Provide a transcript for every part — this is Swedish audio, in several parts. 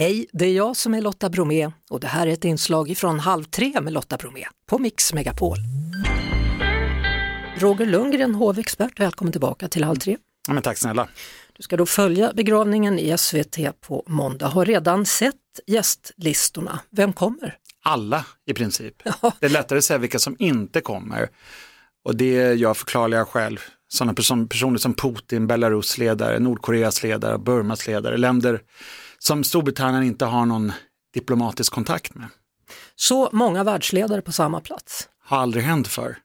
Hej, det är jag som är Lotta Bromé och det här är ett inslag från Halv tre med Lotta Bromé på Mix Megapol. Roger Lundgren, hovexpert, välkommen tillbaka till Halv tre. Ja, men tack snälla. Du ska då följa begravningen i SVT på måndag. Har redan sett gästlistorna. Vem kommer? Alla i princip. Ja. Det är lättare att säga vilka som inte kommer. Och det gör förklarliga skäl. Sådana person, personer som Putin, Belarus ledare, Nordkoreas ledare, Burmas ledare, länder som Storbritannien inte har någon diplomatisk kontakt med. Så många världsledare på samma plats. Har aldrig hänt för.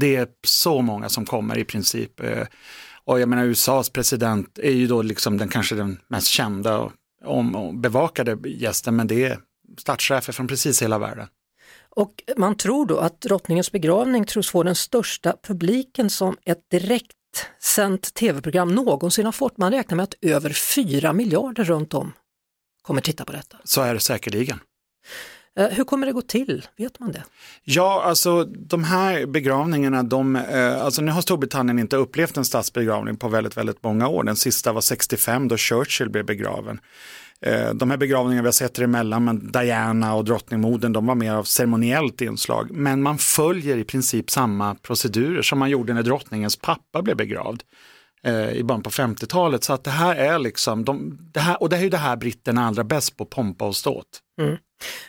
Det är så många som kommer i princip. Eh, Och jag menar USAs president är ju då liksom den kanske den mest kända och, om, och bevakade gästen, men det är statschefer från precis hela världen. Och man tror då att drottningens begravning tros få den största publiken som ett direkt sänt tv-program någonsin har fått. Man räknar med att över 4 miljarder runt om kommer titta på detta. Så är det säkerligen. Eh, Hur kommer det gå till? Vet man det? Ja, alltså de här begravningarna, de, eh, alltså nu har Storbritannien inte upplevt en statsbegravning på väldigt, väldigt många år. Den sista var 65 då Churchill blev begraven. Eh, de här begravningarna vi har sett emellan, men Diana och drottningmodern, de var mer av ceremoniellt inslag. Men man följer i princip samma procedurer som man gjorde när drottningens pappa blev begravd eh, i början på 50-talet. Så att det här är liksom, de, det här, och det är ju det här britterna är allra bäst på, pompa och ståt. Mm.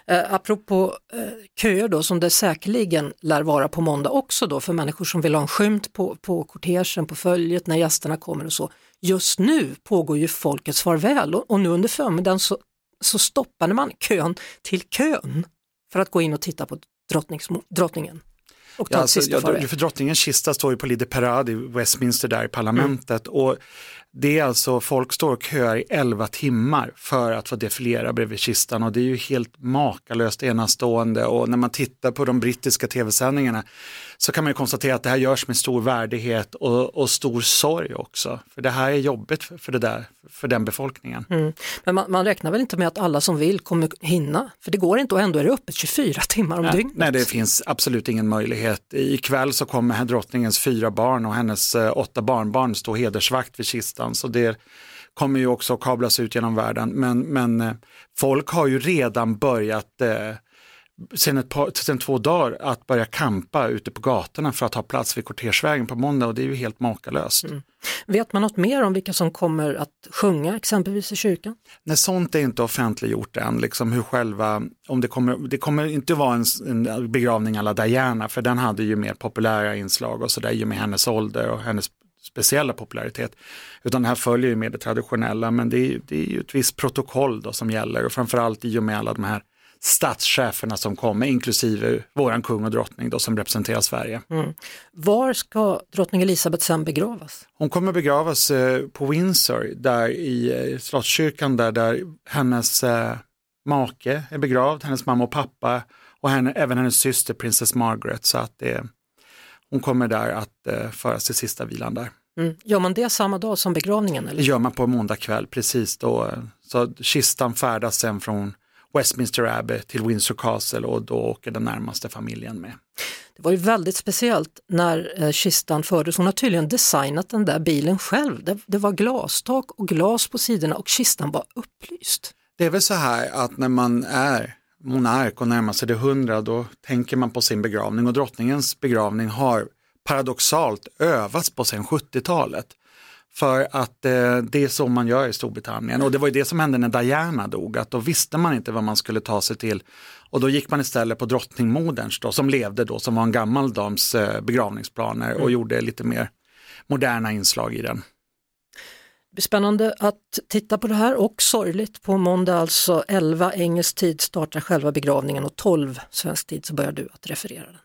Eh, apropå eh, köer då som det säkerligen lär vara på måndag också då för människor som vill ha en skymt på, på kortegen, på följet när gästerna kommer och så. Just nu pågår ju folkets farväl och, och nu under förmiddagen så, så stoppade man kön till kön för att gå in och titta på drottningen. Och ta Ja, alltså, ja, för drottningens kista står ju på Lide Parade i Westminster där i parlamentet Mm. och det är alltså, folk står och köar i 11 timmar för att få defilera bredvid kistan och det är ju helt makalöst enastående och när man tittar på de brittiska tv-sändningarna så kan man ju konstatera att det här görs med stor värdighet och, och stor sorg också. För det här är jobbigt för, för, det där, för den befolkningen. Mm. Men man, man räknar väl inte med att alla som vill kommer hinna? För det går inte och ändå är det öppet 24 timmar om Nej, dygnet. nej, det finns absolut ingen möjlighet. Ikväll så kommer drottningens fyra barn och hennes eh, åtta barnbarn stå hedersvakt vid kistan. Så det kommer ju också kablas ut genom världen. Men, men eh, folk har ju redan börjat eh, sen, ett par, sen två dagar att börja kampa ute på gatorna för att ha plats vid kortegevägen på måndag och det är ju helt makalöst. Vet man något mer om vilka som kommer att sjunga exempelvis i kyrkan? När sånt är inte offentliggjort än, liksom hur själva, om det kommer, det kommer inte vara en, en begravning alla Diana, för den hade ju mer populära inslag och sådär i och med hennes ålder och hennes speciella popularitet. Utan det här följer ju med det traditionella, men det är, det är ju ett visst protokoll då som gäller och framförallt i och med alla de här statscheferna som kommer, inklusive våran kung och drottning då som representerar Sverige. Var ska drottning Elisabeth sen begravas? Hon kommer begravas eh, på Windsor, där i eh, Slottskyrkan, där, där hennes eh, make är begravd, hennes mamma och pappa och henne, även hennes syster prinsess Margaret. Så att det, hon kommer där att eh, föras till sista vilan där. Mm. Gör man det samma dag som begravningen? Det Eller? gör man på måndag kväll, precis då. Så kistan färdas sen från Westminster Abbey till Windsor Castle och då åker den närmaste familjen med. Det var ju väldigt speciellt när eh, kistan fördes. Hon har tydligen designat den där bilen själv. Det, det var glastak och glas på sidorna och kistan var upplyst. Det är väl så här att när man är monark och närmar sig det hundra då tänker man på sin begravning och drottningens begravning har paradoxalt övats på sedan 70-talet. För att eh, det är så man gör i Storbritannien och det var ju det som hände när Diana dog, att då visste man inte vad man skulle ta sig till och då gick man istället på drottningmoderns då, som levde då, som var en gammal dams eh, begravningsplaner och gjorde lite mer moderna inslag i den. Spännande att titta på det här och sorgligt. På måndag alltså 11 engelsk tid startar själva begravningen och 12 svensk tid så börjar du att referera den.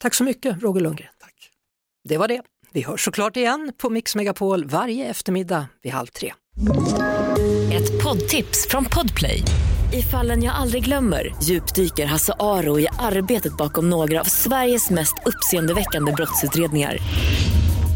Tack så mycket Roger Lundgren. Tack. Det var det. Vi hörs såklart igen på Mix Megapol varje eftermiddag vid halv tre. Ett poddtips från Podplay. I fallen jag aldrig glömmer djupdyker Hasse Aro i arbetet bakom några av Sveriges mest uppseendeväckande brottsutredningar.